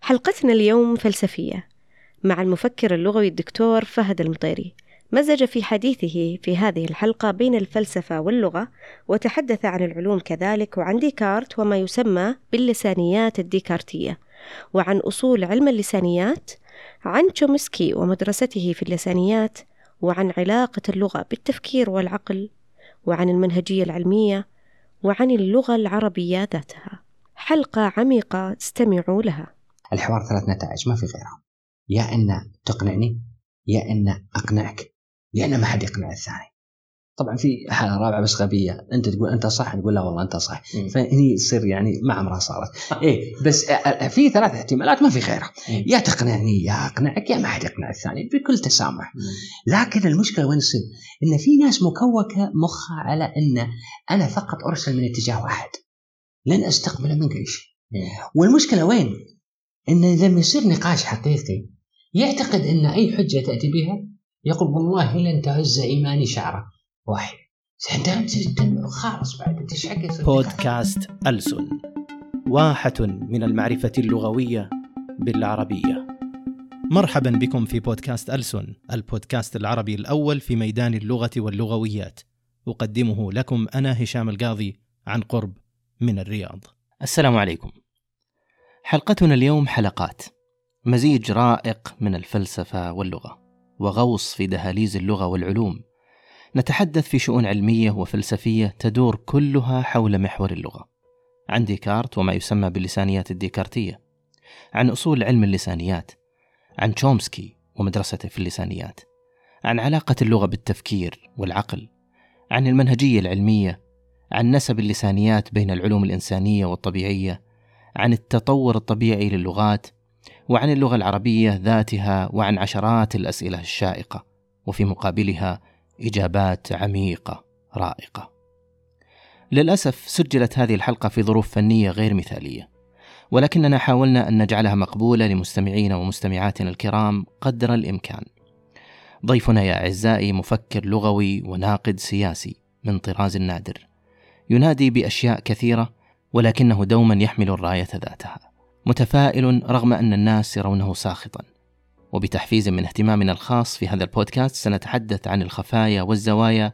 حلقتنا اليوم فلسفية. مع المفكر اللغوي الدكتور فهد المطيري. مزج في حديثه في هذه الحلقة بين الفلسفة واللغة وتحدث عن العلوم كذلك وعن ديكارت وما يسمى باللسانيات الديكارتية وعن أصول علم اللسانيات عن تشومسكي ومدرسته في اللسانيات وعن علاقة اللغة بالتفكير والعقل وعن المنهجية العلمية وعن اللغة العربية ذاتها. حلقة عميقة استمعوا لها. الحوار ثلاث نتائج ما في غيرها. يا إن تقنعني يا إن أقنعك يا إن ما حد يقنع الثاني. طبعا في حالة رابعة بس غبية. أنت تقول أنت صح؟ نقول لا والله أنت صح. فهني تصير يعني ما عمرها صارت. إيه بس في ثلاث احتمالات ما في غيرها. يا تقنعني يا أقنعك يا ما حد يقنع الثاني بكل تسامح. لكن المشكلة وين تصير؟ إن في ناس مكوكة مخها على إن أنا فقط أرسل من اتجاه واحد. لن أستقبل منك شيء. والمشكلة وين؟ إن لما يصير نقاش حقيقي. يعتقد إن أي حجة تأتي بها يقول والله لن تهز إيماني شعرة. واحد. خلاص بعد. أنت إيش بودكاست ألسن. واحة من المعرفة اللغوية بالعربية. مرحبا بكم في بودكاست ألسن البودكاست العربي الأول في ميدان اللغة واللغويات. أقدمه لكم أنا هشام القاضي عن قرب من الرياض. السلام عليكم. حلقتنا اليوم حلقات. مزيج رائق من الفلسفة واللغة وغوص في دهاليز اللغة والعلوم. نتحدث في شؤون علمية وفلسفية تدور كلها حول محور اللغة. عن ديكارت وما يسمى باللسانيات الديكارتية. عن أصول علم اللسانيات عن تشومسكي ومدرسته في اللسانيات عن علاقة اللغة بالتفكير والعقل عن المنهجية العلمية عن نسب اللسانيات بين العلوم الإنسانية والطبيعية عن التطور الطبيعي للغات وعن اللغة العربية ذاتها وعن عشرات الأسئلة الشائقة وفي مقابلها إجابات عميقة رائقة. للأسف سجلت هذه الحلقة في ظروف فنية غير مثالية، ولكننا حاولنا أن نجعلها مقبولة لمستمعينا ومستمعاتنا الكرام قدر الإمكان. ضيفنا يا أعزائي مفكر لغوي وناقد سياسي من طراز نادر، ينادي بأشياء كثيرة ولكنه دوما يحمل الراية ذاتها. متفائل رغم أن الناس يرونه ساخطا وبتحفيز من اهتمامنا الخاص في هذا البودكاست سنتحدث عن الخفايا والزوايا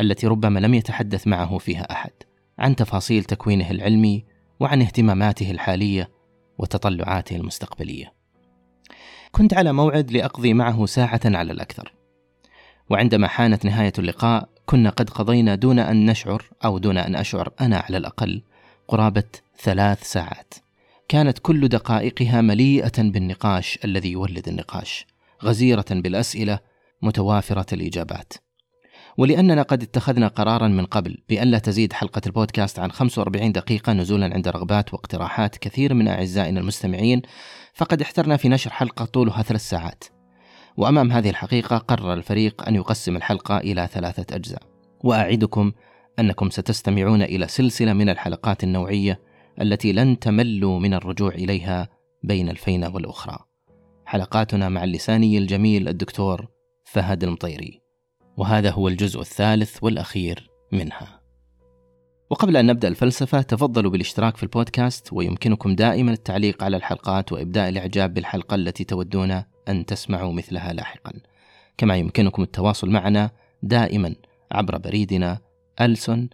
التي ربما لم يتحدث معه فيها أحد عن تفاصيل تكوينه العلمي وعن اهتماماته الحالية وتطلعاته المستقبلية كنت على موعد لأقضي معه ساعة على الأكثر وعندما حانت نهاية اللقاء كنا قد قضينا دون أن نشعر أو دون أن أشعر أنا على الأقل قرابة ثلاث ساعات. كانت كل دقائقها مليئة بالنقاش الذي يولد النقاش غزيرة بالأسئلة متوافرة الإجابات. ولأننا قد اتخذنا قرارا من قبل بأن لا تزيد حلقة البودكاست عن 45 دقيقة نزولا عند رغبات واقتراحات كثير من أعزائنا المستمعين فقد احترنا في نشر حلقة طولها ثلاث ساعات. وأمام هذه الحقيقة قرر الفريق أن يقسم الحلقة إلى ثلاثة أجزاء. وأعدكم أنكم ستستمعون إلى سلسلة من الحلقات النوعية التي لن تملوا من الرجوع إليها بين الفينة والأخرى. حلقاتنا مع اللساني الجميل الدكتور فهد المطيري. وهذا هو الجزء الثالث والأخير منها. وقبل أن نبدأ الفلسفة تفضلوا بالاشتراك في البودكاست ويمكنكم دائما التعليق على الحلقات وإبداء الإعجاب بالحلقة التي تودون أن تسمعوا مثلها لاحقا. كما يمكنكم التواصل معنا دائما عبر بريدنا ألسون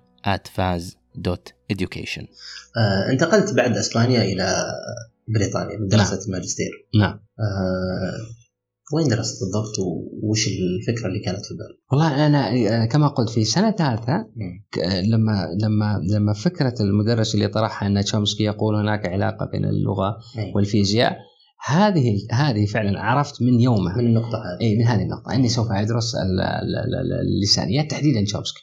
دوت education آه انتقلت بعد إسبانيا إلى بريطانيا من دراسه نعم. الماجستير نعم. آه وين درست بالضبط وش الفكرة اللي كانت في بالك؟ والله أنا كما قلت في سنة ثالثة لما لما لما فكرة المدرس اللي طرحها إن تشومسكي يقول هناك علاقة بين اللغة والفيزياء هذه هذه فعلا عرفت من يومه. من النقطة هذه. اي من هذه النقطة. إني سوف أدرس اللسانيات تحديدا تشومسكي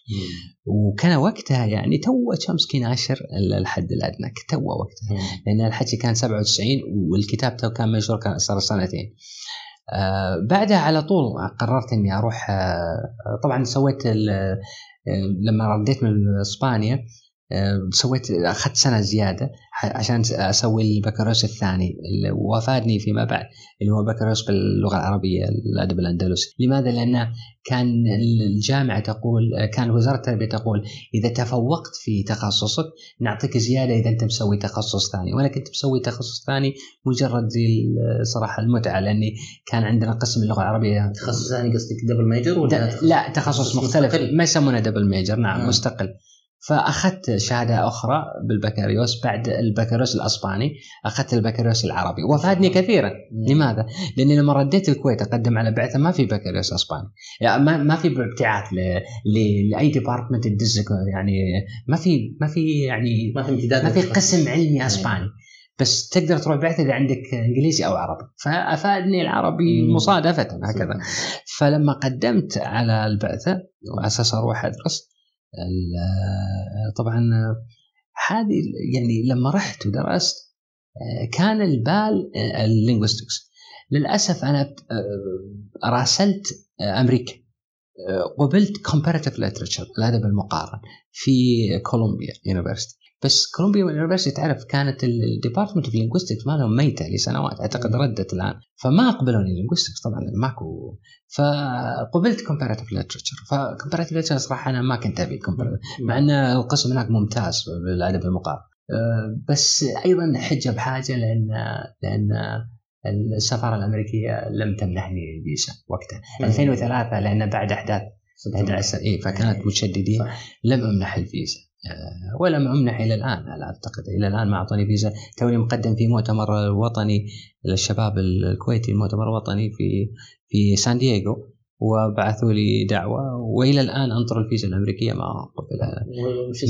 وكان وقتها يعني تو تشومسكي ناشر الحد الأدنى. تو وقتها. مم. لأن الحكي كان 97 والكتاب تو كان منشور كان صار سنتين. آه بعدها على طول قررت إني أروح آه طبعا سويت آه لما رديت من إسبانيا سويت أخذت سنة زيادة عشان أسوي البكالوريوس الثاني اللي وافادني فيما بعد اللي هو بكالوريوس باللغة العربية الأدب الأندلسي، لماذا؟ لأن كان الجامعة تقول كان وزارة التربية تقول إذا تفوقت في تخصصك نعطيك زيادة إذا أنت مسوي تخصص ثاني، وأنا كنت مسوي تخصص ثاني مجرد زي الصراحه المتعة لأني كان عندنا قسم اللغة العربية تخصص ثاني قصدك double major ولا لا تخصص مختلف مستقل؟ ما يسمونه double major نعم آه. مستقل فأخذت شهادة أخرى بالبكالوريوس بعد البكالوريوس الأسباني أخذت البكالوريوس العربي وافادني كثيرا لماذا؟ لأني لما رديت الكويت أقدم على بعثة ما في بكالوريوس أسباني يعني ما ما في ابتعاث لأي department تدزك يعني ما في ما في يعني ما في امتداد ما في. قسم علمي أي. أسباني بس تقدر تروح بعثة إذا عندك إنجليزي أو عربي فأفادني العربي. مصادفة هكذا فلما قدمت على البعثة وعلى أساس أروح أدرس ال- طبعا هذه يعني لما رحت ودرست كان البال ال linguistics للأسف أنا راسلت أمريكا قبلت comparative literature الأدب المقارن في Columbia University بس Columbia University تعرف كانت ال department of linguistics مالهم ميتة لسنوات أعتقد ردت الآن. فما قبلوني linguistics طبعا ماكو. فقبلت comparative literature. ف comparative literature صراحة أنا ما كنت أبي مع ان القسم هناك ممتاز بالأدب المقارن. أه، بس أيضا حجة بحاجة لأن لأن السفارة الأمريكية لم تمنحني الفيزا وقتها. 2003 لأن بعد أحداث 11 اي فكانت مشددين صح. لم أمنح الفيزا. ولم امنح إلى الآن على أعتقد إلى الآن ما اعطوني فيزا توني مقدم في مؤتمر وطني للشباب الكويتي مؤتمر وطني في في سان دييغو وبعثوا لي دعوة وإلى الآن أنطر الفيزا الأمريكية ما قبلها.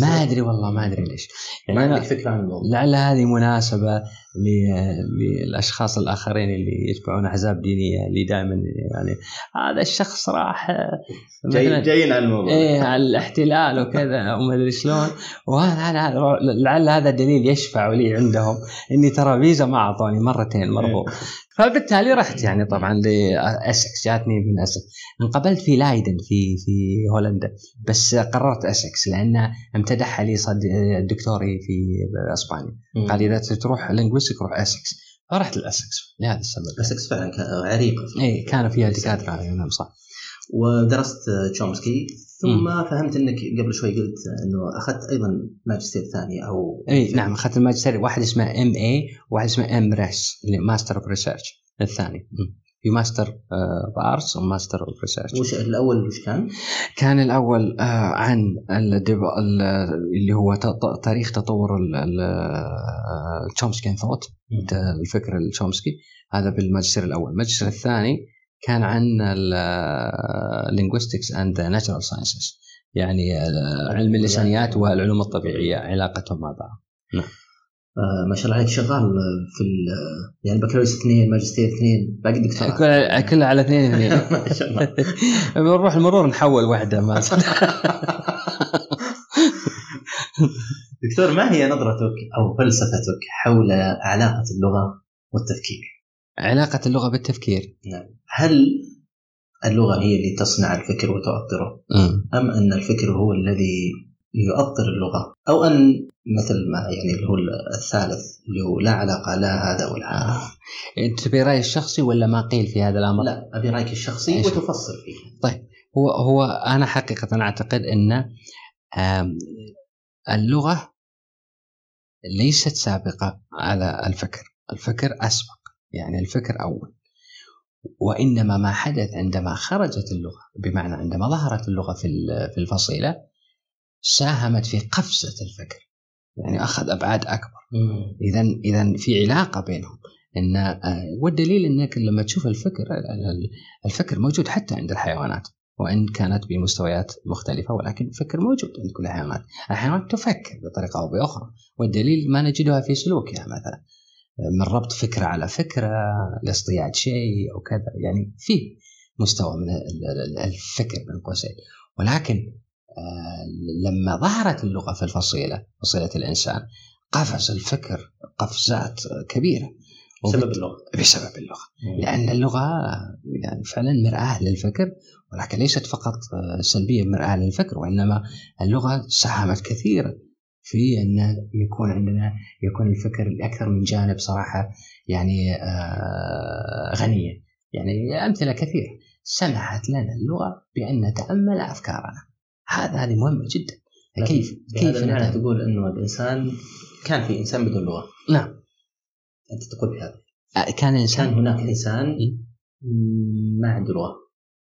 ما؟ أدري والله ما أدري ليش. ما يعني عندك أنا فكرة عن الموضوع؟ لعل هذه مناسبة. ل- للأشخاص الآخرين اللي يتبعون أحزاب دينية اللي دائما يعني هذا الشخص راح جاي مثلاً جايين على الموضوع. إيه على الاحتلال وكذا وما أدري شلون. وهذا هذا- لعل هذا دليل يشفع لي عندهم إني ترى فيزا ما أعطوني مرتين مرفوض فبالتالي رحت يعني طبعا لإسكس جاتني من إسكس انقبلت في لايدن في في هولندا. بس قررت اسكس لأن امتدحها لي صد دكتوري في إسبانيا. قال إذا تروح linguistics روح اسكس فرحت لأسكس. لهذا السبب. أسكس فعلا كان عريقه اي كانوا فيها دكاتره نعم صح. ودرست تشومسكي. ثم فهمت إنك قبل شوي قلت إنه أخذت أيضا ماجستير ثاني أو اي نعم أخذت الماجستير واحد اسمه MA وواحد اسمه MRes اللي Master of Research الثاني. م. في Master of Arts و Master of Research وش الأول وش كان؟ كان الأول آه، عن اللي هو تاريخ تطور ال Chomskyan thought الفكر التشومسكي هذا بالماجستير الأول. الماجستير الثاني كان عن linguistics and natural sciences يعني آه، علم اللسانيات والعلوم الطبيعية علاقتهم مع بعض. آه ما شاء الله عليك شغال في ال- يعني بكالوريوس اثنين ماجستير اثنين باقي دكتوراه كلها كلها على اثنين اثنين. ما شاء الله. بنروح المرور نحول واحدة ما دكتور ما هي نظرتك أو فلسفتك حول علاقة اللغة والتفكير؟ علاقة اللغة بالتفكير. هل اللغة هي اللي تصنع الفكر وتؤطره. أم أن الفكر هو الذي يؤطر اللغة أو أن مثل ما يعني اللي هو الثالث اللي هو لا علاقة لا هذا ولا هذا أنت تبي رايي الشخصي ولا ما قيل في هذا الأمر؟ لا أبي رأيك الشخصي؟ وتفصل فيه هو هو أنا حقيقة أعتقد أن آم، اللغة ليست سابقة على الفكر، الفكر أسبق، يعني الفكر أول. وإنما ما حدث عندما خرجت اللغة بمعنى عندما ظهرت اللغة في ال- في الفصيلة ساهمت في قفزة الفكر. يعني أخذ أبعاد أكبر. اذا اذا في علاقة بينهم. إن آه، والدليل إنك لما تشوف الفكر ال- الفكر موجود حتى عند الحيوانات وإن كانت بمستويات مختلفة ولكن الفكر موجود عند كل الحيوانات، الحيوانات تفكر بطريقة أو بأخرى والدليل ما نجدها في سلوكها مثلا من ربط فكره على فكره لاصطياد شيء أو كذا. يعني في مستوى من ال- ال- الفكر بين قوسين. ولكن لما ظهرت اللغة في الفصيلة فصيلة الإنسان قفز الفكر قفزات كبيرة. بسبب اللغة. بسبب اللغة. لأن اللغة يعني فعلا مرآة للفكر ولكن ليست فقط سلبية مرآة للفكر وإنما اللغة ساهمت كثيرا في أن يكون عندنا يكون الفكر لأكثر من جانب صراحة يعني آه غنية. يعني أمثلة كثيرة سمحت لنا اللغة بأن نتأمل أفكارنا. هذا هذه مهمة جدا. كيف كيف يعني تقول إنه الإنسان كان في إنسان بدون لغة. نعم. أنت تقول بهذا. آه، كان انسان كان هناك إنسان ما عنده لغة.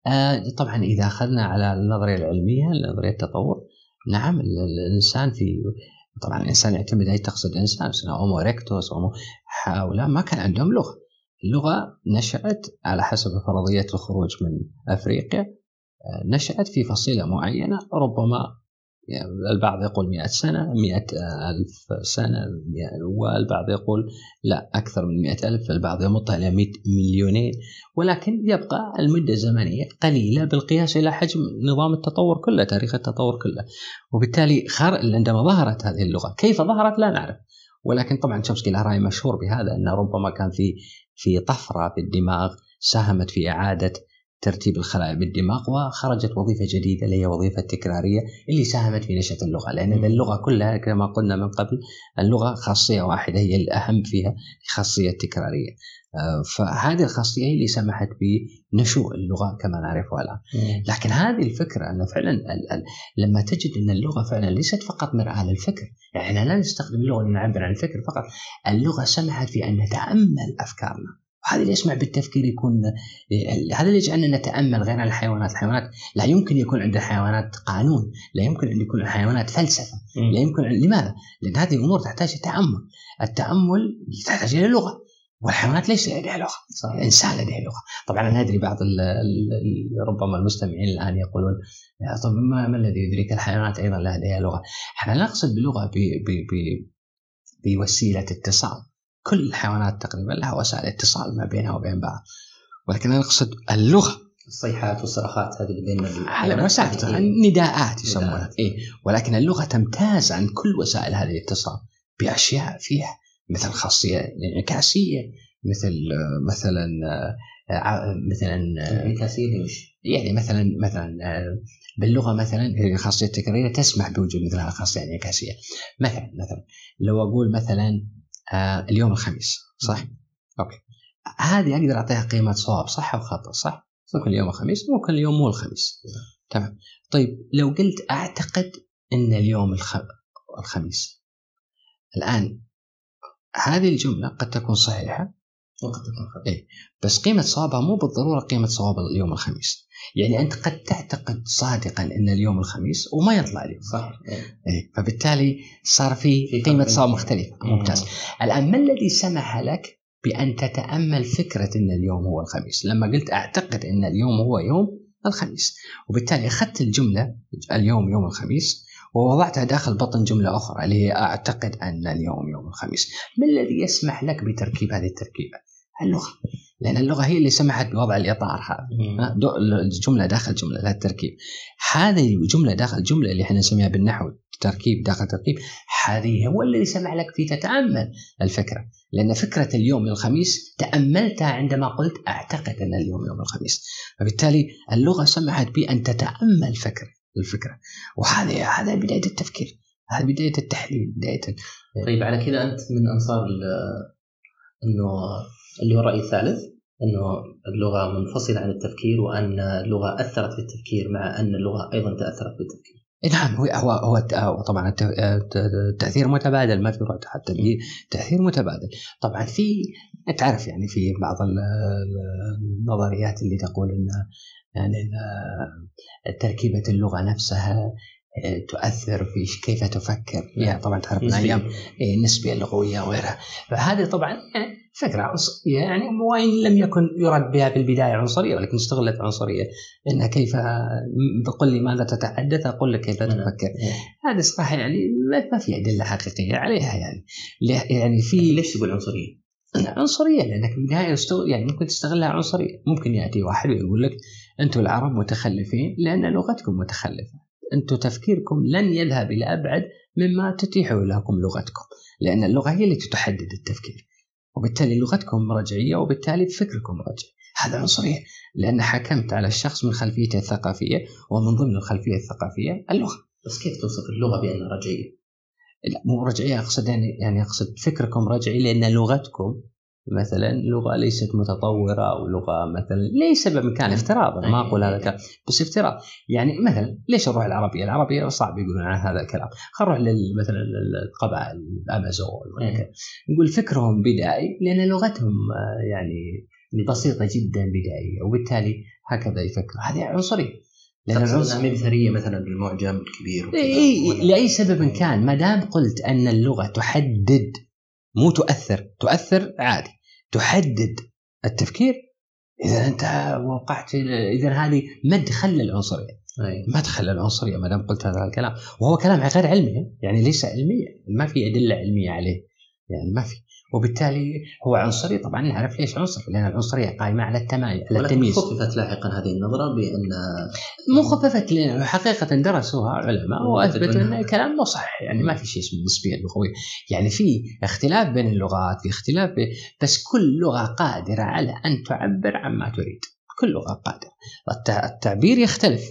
آه طبعا إذا أخذنا على النظرية العلمية نظرية التطور نعم الإنسان في طبعا الإنسان يعتمد أي تقصد إنسان هومو ريكتوس هومو هؤلاء ما كان عندهم لغة. اللغة نشأت على حسب فرضية الخروج من أفريقيا نشأت في فصيلة معينة ربما يعني البعض يقول مئة سنة مئة ألف سنة والبعض يقول لا أكثر من مئة ألف البعض يمطها إلى مليونين. ولكن يبقى المدة الزمنية قليلة بالقياس إلى حجم نظام التطور كله تاريخ التطور كله. وبالتالي. عندما ظهرت هذه اللغة كيف ظهرت؟ لا نعرف. ولكن طبعا تشومسكي له رأي مشهور بهذا أنه ربما كان في في طفرة في الدماغ ساهمت في إعادة ترتيب الخلايا بالدماغ وخرجت وظيفة جديدة اللي هي وظيفة تكرارية اللي ساهمت في نشأة اللغة. لأن اللغة كلها كما قلنا من قبل اللغة خاصية واحدة هي الأهم فيها خاصية تكرارية. آه، فهذه الخاصية هي اللي سمحت بنشوء اللغة كما نعرفها الآن. لكن هذه الفكرة أن فعلا لما تجد أن اللغة فعلا ليست فقط مرآة للفكر يعني لا نستخدم اللغة لنعبر عن الفكر فقط. اللغة سمحت في أن نتأمل أفكارنا. هذا اللي يسمع بالتفكير يكون هذا اللي يجعلنا نتأمل غير عن الحيوانات، الحيوانات لا يمكن يكون عند الحيوانات قانون، لا يمكن أن يكون الحيوانات فلسفة، لا يمكن لماذا؟ لأن هذه الأمور تحتاج تأمل، التأمل تحتاج إلى لغة، والحيوانات ليس لديها لغة،. الإنسان لديه لغة، طبعا أنا أدري بعض ال ال ربما المستمعين الآن يقولون طب ما, ما الذي يدريك؟ الحيوانات أيضا لديها لغة، إحنا نقصد بلغة بوسيلة اتصال. كل الحيوانات تقريبا لها وسائل اتصال ما بينها وبين بعض. ولكن أنا أقصد اللغة الصيحات والصراخات هذه اللي بين الحيوانات وسائل النداءات يسمونها. إيه؟ ولكن اللغة تمتاز عن كل وسائل هذه الاتصال بأشياء فيها مثل خاصية انعكاسية مثل مثلا مثلا انعكاسية يعني مثلا مثلا باللغة مثلا الخاصية التكرارية تسمح بوجود مثل هذه الخاصية الانعكاسية. مثلا مثلا لو أقول مثلا آه اليوم الخميس صح؟ أوكي. هذه أقدر أعطيها قيمة صواب صح أو خطأ؟ صح؟ ممكن اليوم الخميس ممكن اليوم مو الخميس. تمام. طيب لو قلت أعتقد إن اليوم الخ... الخميس. الآن هذه الجملة قد تكون صحيحة. وقد تكون خطأ. إيه؟ بس قيمة صوابها مو بالضرورة قيمة صواب اليوم الخميس. يعني أنت قد تعتقد صادقا أن اليوم الخميس وما يطلع اليوم صح؟ إيه. فبالتالي صار في قيمة صواب مختلفه ممتاز. الآن ما الذي سمح لك بأن تتأمل فكرة أن اليوم هو الخميس؟ لما قلت أعتقد أن اليوم هو يوم الخميس. وبالتالي أخذت الجملة اليوم يوم الخميس ووضعتها داخل بطن جملة أخرى اللي هي أعتقد أن اليوم يوم الخميس. ما الذي يسمح لك بتركيب هذه التركيبة؟ اللغة لأن اللغة هي اللي سمحت بوضع الإطار هذا. الجملة داخل جملة لا التركيب. هذه الجمله داخل جملة اللي إحنا نسميها بالنحو تركيب داخل تركيب هذه هو الذي سمح لك في تتأمل الفكرة. لأن فكرة اليوم الخميس تأملتها عندما قلت أعتقد أن اليوم يوم الخميس. فبالتالي اللغة سمحت بأن تتأمل فكره الفكرة. وهذا هذا بداية التفكير. هذه بداية التحليل بداية طيب على كذا أنت من أنصار إنه اللي هو الرأي الثالث أنه اللغة منفصلة عن التفكير وأن اللغة أثرت في التفكير مع أن اللغة أيضا تأثرت في التفكير نعم هو هو هو طبعا التأثير متبادل ما في رد حتى به تأثير متبادل. طبعا في تعرف يعني في بعض النظريات اللي تقول إن يعني تركيبة اللغة نفسها تؤثر في كيف تفكر. يعني طبعا تعرف من أيام النسبية اللغوية وغيرها. فهذه طبعا يعني فكرة عنصريه يعني وإن لم يكن يرد بها في البداية عنصرية ولكن استغلت عنصرية انها كيف بقول لي ماذا تتحدث أقول لك كيف تفكر. هذه صراحة يعني ما في أدلة حقيقية عليها يعني. يعني في ليش تقول عنصرية؟ عنصرية لأنك في النهاية يعني ممكن تستغلها عنصرية. ممكن يأتي واحد ويقول لك أنتم العرب متخلفين لأن لغتكم متخلفة. أنتم تفكيركم لن يذهب إلى أبعد مما تتيحه لكم لغتكم لأن اللغة هي التي تحدد التفكير. وبالتالي لغتكم رجعيه وبالتالي فكركم رجعي هذا عنصريه لأن حكمت على الشخص من خلفيته الثقافية ومن ضمن الخلفية الثقافية اللغة بس كيف توصف اللغة بأنها رجعيه؟ لا مو رجعيه أقصد يعني يعني أقصد فكركم رجعي لأن لغتكم مثلا لغة ليست متطورة أو لغة مثلا لسبب كان افتراضا ما أقول هذا الكلام بس افتراض. يعني مثلا ليش نروح العربية؟ العربية صعب يقولون عن هذا الكلام، خلينا نروح مثلا القبائل الأمازون نقول فكرهم بدائي لأن لغتهم آه، يعني بسيطة جدا بدائية وبالتالي هكذا يفكر هذه عنصرية. لأن العنصر مثلا بالمعجم الكبير إيه لاي سبب كان ما دام قلت أن اللغة تحدد مو تؤثر تؤثر عادي. تحدد التفكير. إذا أنت وقعت إذا هذه مدخل للعنصريه ما دخل العنصرية ما دام قلت هذا الكلام. وهو كلام غير علمي يعني ليس علميا ما في أدلة علمية عليه. يعني ما في. وبالتالي هو عنصري. طبعا نعرف ليش عنصري لأن العنصرية قائمة على التمايز على التمييز. خففت لاحقا هذه النظرة بأن مو خففت حقيقة درسوها علماء وأثبتوا أن الكلام مو صحيح يعني ما في شيء اسمه النسبيه اللغويه يعني في اختلاف بين اللغات في اختلاف بين بس كل لغة قادرة على أن تعبر عما تريد. كل لغة قادرة. التعبير يختلف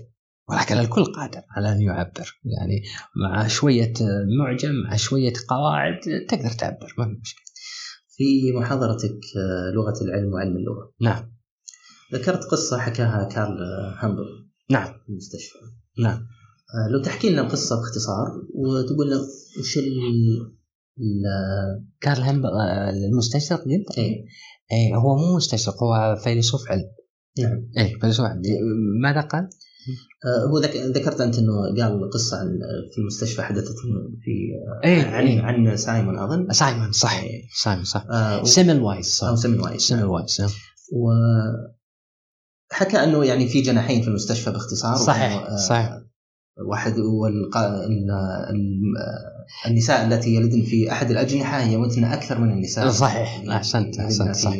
ولكن الكل قادر على أن يعبر. يعني مع شوية معجم مع شوية قواعد تقدر تعبر ما في مشكلة. في محاضرتك آه، لغة العلم وعلم اللغة. نعم. ذكرت قصة حكاها كارل هامبل. نعم. في المستشفى. نعم. آه، لو تحكي لنا القصة باختصار وتقول لنا وش ال كارل هامبل آه، المستشرق قلت؟ إيه. إيه هو مو مستشرق هو فيلسوف علم. نعم. إيه فيلسوف علم. ماذا قال؟ آه، هو ذكرت أنت إنه قال قصة عن في المستشفى حدثت في إيه عن إيه. عن سايمون أظن. سايمون صح إيه. سايمون صح. آه سيمل وايز أو سيمل وايز سيمل وايز و حكى إنه يعني في جناحين في المستشفى باختصار صحيح آه صحيح. واحد والق... النساء التي يلدن في أحد الأجنحة يموتن أكثر من النساء. صحيح يعني أحسنت أحسنت صح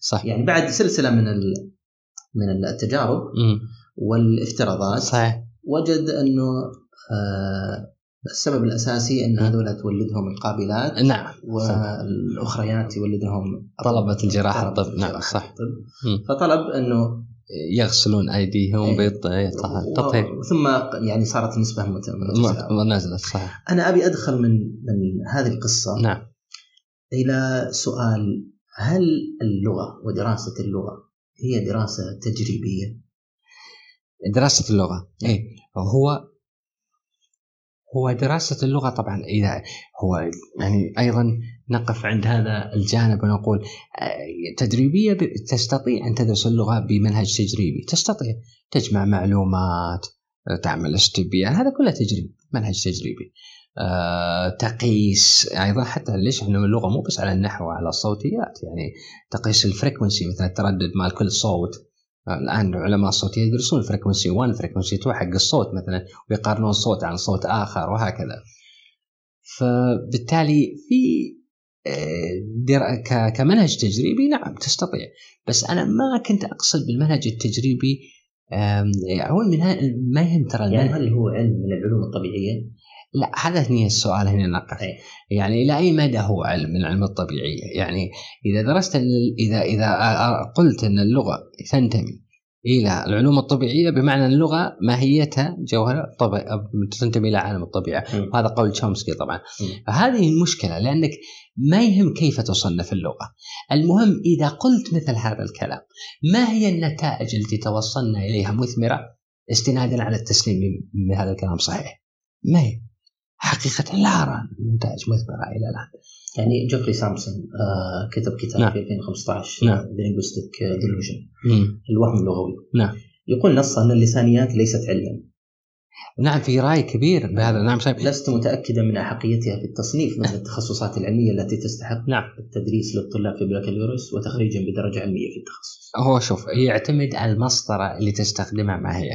صح. يعني بعد سلسلة من ال... من التجارب م. والافتراضات صحيح. وجد أنه آه السبب الأساسي أن هذول تولدهم القابلات نعم والأخريات يولدهم طلبة الجراحة الطب نعم صح. فطلب أنه يغسلون أيديهم إيه. بالتطهير ثم يعني صارت النسبة نزلت صحيح أنا أبي أدخل من من هذه القصة نعم. إلى سؤال هل اللغة ودراسة اللغة هي دراسة تجريبية؟ دراسة اللغة. إيه هو هو دراسة اللغة طبعا إذا هو يعني أيضا نقف عند هذا الجانب ونقول تدريبية تستطيع أن تدرس اللغة بمنهج تجريبي. تستطيع. تجمع معلومات تعمل استبيان هذا كله تجريب منهج تجريبي. أه تقيس أيضا حتى ليش إحنا اللغة مو بس على النحو وعلى الصوتيات يعني تقيس ال frequency مثلا التردد مال كل صوت. الآن علماء الصوت يدرسون frequency 1 frequency 2 حق الصوت مثلا ويقارنون صوت عن صوت آخر وهكذا. فبالتالي في آه، كمنهج تجريبي نعم تستطيع. بس أنا ما كنت أقصد بالمنهج التجريبي هو ما يهم ترى يعني هل هو علم من العلوم الطبيعية؟ لا هذا هنا السؤال هنا نقف يعني إلى أي مدى هو علم؟ من العلم الطبيعيه يعني إذا درست إذا إذا قلت أن اللغة تنتمي إلى العلوم الطبيعية بمعنى اللغة ماهيتها جوهرها تنتمي إلى عالم الطبيعة. وهذا قول تشومسكي طبعا. فهذه المشكلة لأنك ما يهم كيف تصنف اللغة. المهم إذا قلت مثل هذا الكلام ما هي النتائج التي توصلنا إليها مثمرة؟ استنادا على التسليم بهذا الكلام صحيح. ما هي؟ حقيقة لا أرى نتائج مثمرة إلى الآن يعني جوفري سامسون آه كتب كتاب نعم. في 2015 نعم Linguistic Delusion الوهم اللغوي نعم يقول نصا أن اللسانيات ليست علما نعم في رأي كبير بهذا نعم صحيح. لست متاكدا من أحقيتها في التصنيف من التخصصات العلمية التي تستحق نعم. التدريس للطلاب في بكالوريوس وتخريجا بدرجة علمية في التخصص. هو شوف يعتمد على المسطرة اللي تستخدمها ما هي.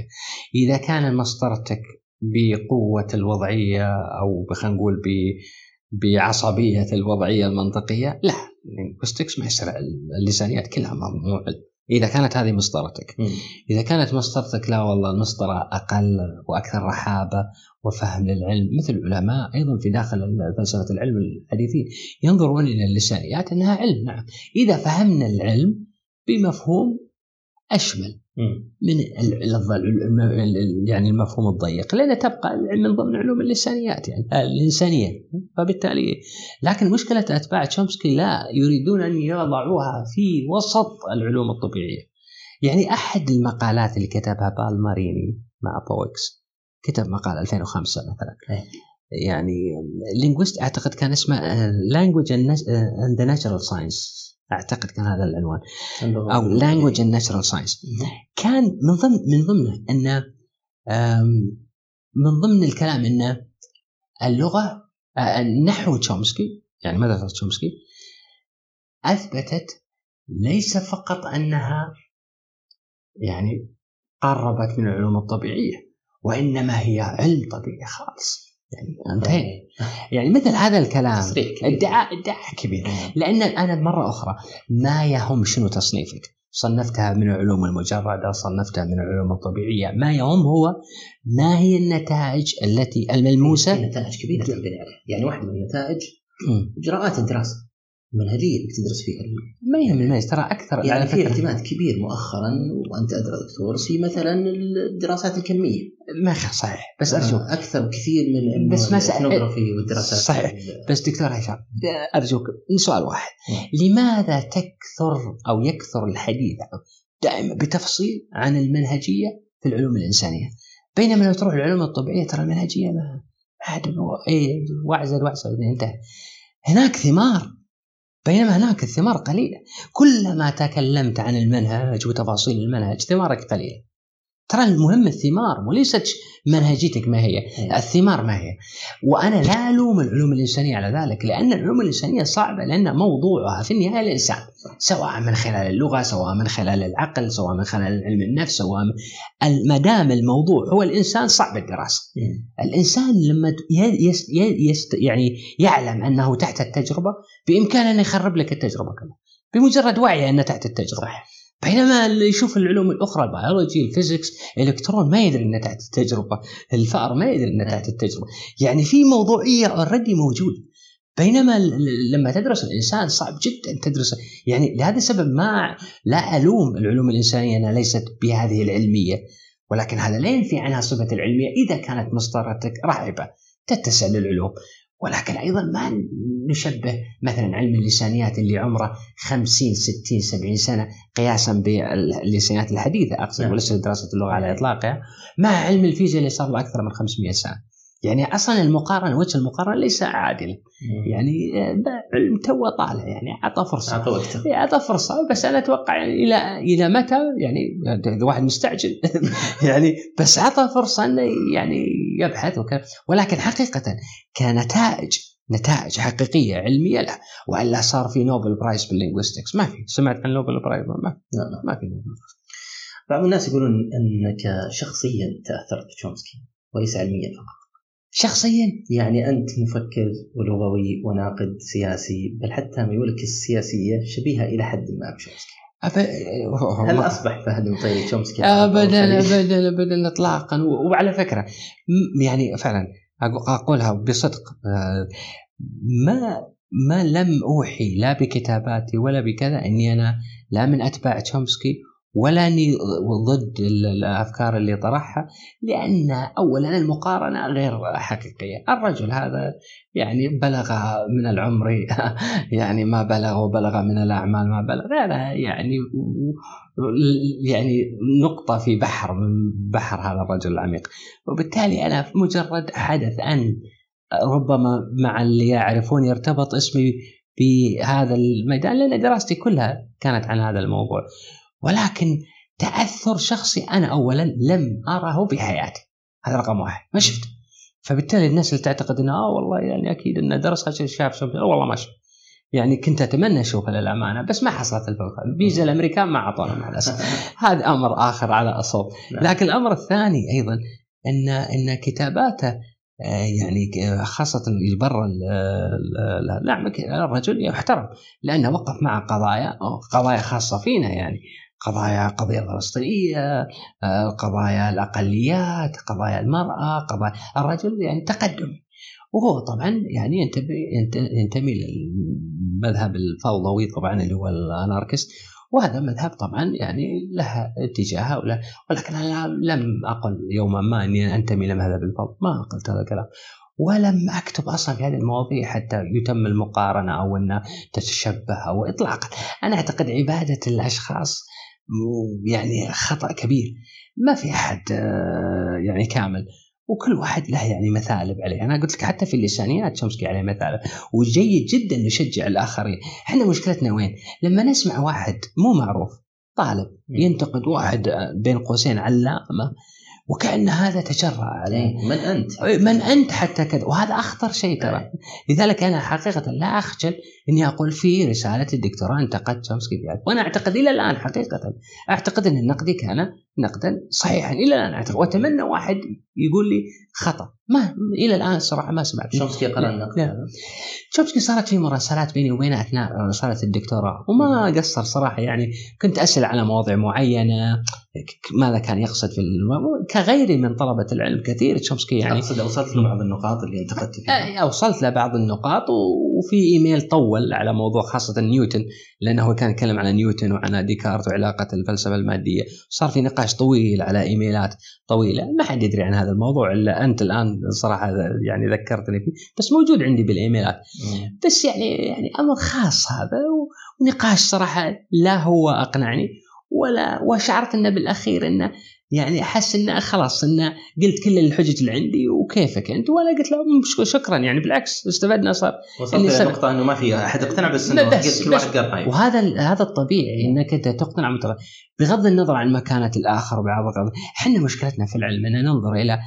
إذا كان مسطرتك بقوة الوضعية أو خلينا نقول بعصبية الوضعية المنطقية لا لينغوستكس ما يصير اللسانيات كلها مو علم إذا كانت هذه مسطرتك إذا كانت مسطرتك لا والله المسطرة أقل وأكثر رحابة وفهم للعلم مثل العلماء أيضا في داخل فلسفة العلم الحديثين ينظرون إلى اللسانيات أنها علم نعم إذا فهمنا العلم بمفهوم أشمل. من يعني المفهوم الضيق لأنها تبقى من ضمن علوم اللسانيات يعني آه، الإنسانية. فبالتالي لكن مشكلة أتباع تشومسكي لا يريدون أن يضعوها في وسط العلوم الطبيعية. يعني أحد المقالات اللي كتبها بالماريني مع بويكس كتب مقال 2005 مثلا. إيه. يعني linguist أعتقد كان اسمه آه، language and nat- آه، أعتقد كان هذا العنوان. أو and natural science. مم. كان من ضمن من ضمنه أن من ضمن الكلام أن اللغة نحو تشومسكي يعني مدرسة تشومسكي أثبتت ليس فقط أنها يعني قربت من العلوم الطبيعية وإنما هي علم طبيعي خالص. يعني أنتهينا. يعني مثل هذا الكلام. ادعاء ادعاء كبير. لأن أنا مرة أخرى ما يهم شنو تصنيفك. صنفتها من العلوم المجردة صنفتها من العلوم الطبيعية. ما يهم هو ما هي النتائج التي في الملموسه نتائج. عليها يعني واحدة من النتائج مم. إجراءات المنهجيه اللي تدرس فيها. ما يهم الميز ترى أكثر يعني في اعتماد كبير مؤخرا وأنت أدرى دكتور في مثلا الدراسات الكمية. ما صحيح. بس أرجوك. أكثر بكثير من بس الاثنوغرافي والدراسات صحيح. بس دكتور هشام أرجوك سؤال واحد. لماذا تكثر أو يكثر الحديث دائما بتفصيل عن المنهجية في العلوم الإنسانية؟ بينما لو تروح العلوم الطبيعية ترى المنهجية ما عاد إيه واعزل واعزل انتهى. هناك ثمار بينما هناك الثمار قليلة. كلما تكلمت عن المنهج وتفاصيل المنهج ثمارك قليلة. ترى المهم الثمار وليست منهجيتك ما هي الثمار ما هي. وأنا لا ألوم العلوم الإنسانية على ذلك لأن العلوم الإنسانية صعبة لأن موضوعها في النهاية الإنسان سواء من خلال اللغة سواء من خلال العقل سواء من خلال علم النفس سواء ما دام الموضوع هو الإنسان صعب الدراسة. مم. الإنسان لما ي- يس ي- يست يعني يعلم أنه تحت التجربة بإمكانه انه يخرب لك التجربة كلها بمجرد وعيه أنه تحت التجربة. بينما اللي يشوف العلوم الأخرى البيولوجي ال physics الإلكترون ما يدري إنه تحت التجربة. الفأر ما يدري إنه تحت التجربة. يعني في موضوعية already موجودة. بينما لما تدرس الإنسان صعب جدا تدرس. يعني لهذا السبب ما لا ألوم العلوم الإنسانية أنها ليست بهذه العلمية. ولكن هذا لا ينفي عنها صفة العلمية إذا كانت مسطرتك رحبة تتسع للعلوم. ولكن أيضا ما نشبه مثلا علم اللسانيات اللي عمره 50 60 70 سنة قياسا باللسانيات الحديثة أقصد نعم. وليس دراسة اللغة على إطلاقها مع علم الفيزياء اللي صار له أكثر من 500 سنة. يعني أصلا المقارنة وجه المقارنة ليس عادلا. يعني آه، علم تو طالع يعني أعطى فرصة. أعطى وقته. إيه، أعطى فرصة بس أنا أتوقع يعني إلى إلى متى؟ يعني الواحد مستعجل. يعني بس أعطى فرصة إنه يعني يبحث وكذا ولكن حقيقة كنتائج نتائج حقيقية علمية لا. وإلا صار في Nobel Prize بال linguistics. ما في. سمعت عن Nobel Prize؟ ما لا لا. ما في نوبل بعض الناس يقولون إنك شخصيا تأثرت بتشومسكي وليس علميا فقط. شخصيا؟ يعني أنت مفكر ولغوي وناقد سياسي بل حتى ميولك السياسية شبيهة إلى حد ما بتشومسكي أب... هل أصبح؟ فهد المطيري تشومسكي. ابدا ابدا ابدا اطلاقا. وعلى فكرة يعني فعلا أقولها بصدق آه، ما ما لم أوحي لا بكتاباتي ولا بكذا إني أنا لا من أتباع تشومسكي. ولا أني ضد ال- الأفكار اللي طرحها لأن اولا المقارنة غير حقيقية، الرجل هذا يعني بلغ من العمر يعني ما بلغ وبلغ من الأعمال ما بلغ هذا يعني يعني نقطة في بحر من بحر هذا الرجل العميق. وبالتالي في مجرد حدث أن ربما مع اللي يعرفون يرتبط اسمي بهذا الميدان لأن دراستي كلها كانت عن هذا الموضوع. ولكن تأثر شخصي أنا أولا لم أره بحياتي. هذا رقم واحد. ما شفته فبالتالي الناس اللي تعتقد إنه آه والله يعني أكيد إنه درس عشان شاف شوف والله ما شفت. يعني كنت أتمنى أشوفه للأمانة بس ما حصلت الفرصة. الفيزا الأمريكان ما أعطونا مع الأسف. هذا أمر آخر على أصول. نعم. لكن الأمر الثاني أيضا ان إن كتاباته آه، يعني خاصة اللي برا نعم ك- الرجل يحترم لأنه وقف مع قضايا قضايا خاصة فينا يعني. قضايا قضية الفلسطينية آه، قضايا الأقليات قضايا المرأة قضايا الرجل يعني تقدم. وهو طبعا يعني ينتمي ينت- ينتمي للمذهب الفوضوي طبعا اللي هو الأناركست. وهذا مذهب طبعا يعني له اتجاهه ولكن أنا لم أقل يوما ما أني أنتمي لمذهب الفضل ما قلت هذا الكلام. ولم أكتب أصلا في هذه المواضيع حتى يتم المقارنة أو أن تتشبه أو اطلاقا. أنا أعتقد عبادة الأشخاص يعني خطأ كبير. ما في أحد آه، يعني كامل. وكل واحد له يعني مثالب عليه. أنا قلت لك حتى في اللسانيات شمسكي عليه مثالب. وجيد جدا نشجع الآخرين. إحنا مشكلتنا وين؟ لما نسمع واحد مو معروف طالب ينتقد واحد آه، بين قوسين علامة وكأن هذا تجرأ عليه. من أنت؟ من أنت حتى كذا. وهذا أخطر شيء ترى. لذلك أنا حقيقة لا أخجل إني أقول في رسالة الدكتوراه انتقدت شومسكي في وأنا أعتقد إلى الآن حقيقة أعتقد أن نقدي كان نقدا صحيحا. إلى الآن أعتقد. وأتمنى واحد يقول لي خطأ. ما إلى الآن الصراحة ما سمعت. شومسكي قرأ النقد. شومسكي صارت في مراسلات بيني وبينه أثناء رسالة الدكتوراه. وما قصر صراحة يعني. كنت أسأل على مواضيع معينة. ماذا كان يقصد في كغيري من طلبة العلم كثير تشومسكي يعني. أقصد وصلت له بعض النقاط اللي أنتقدت فيها. وصلت له بعض النقاط وفي إيميل طول على موضوع خاصة نيوتن لأنه كان يتكلم عن نيوتن وعن ديكارت وعلاقة الفلسفة المادية. صار في نقاش طويل على إيميلات طويلة. ما حد يدري عن هذا الموضوع إلا أنت الآن صراحة يعني ذكرتني فيه. بس موجود عندي بالإيميلات. بس يعني يعني أمر خاص هذا ونقاش صراحة لا هو أقنعني ولا وشعرت إنه بالأخير إنه يعني أحس إنه خلاص إنه قلت كل الحجج اللي عندي وكيفك أنت؟ وأنا قلت له شكرا. يعني بالعكس استفدنا صار وصلت إلى نقطة إنه ما في أحد اقتنع بس إنه بس كل واحد قال رايه وهذا هذا الطبيعي إنك أنت تقتنع بغض النظر عن مكانة الآخر إحنا مشكلتنا في العلم ان ننظر إلى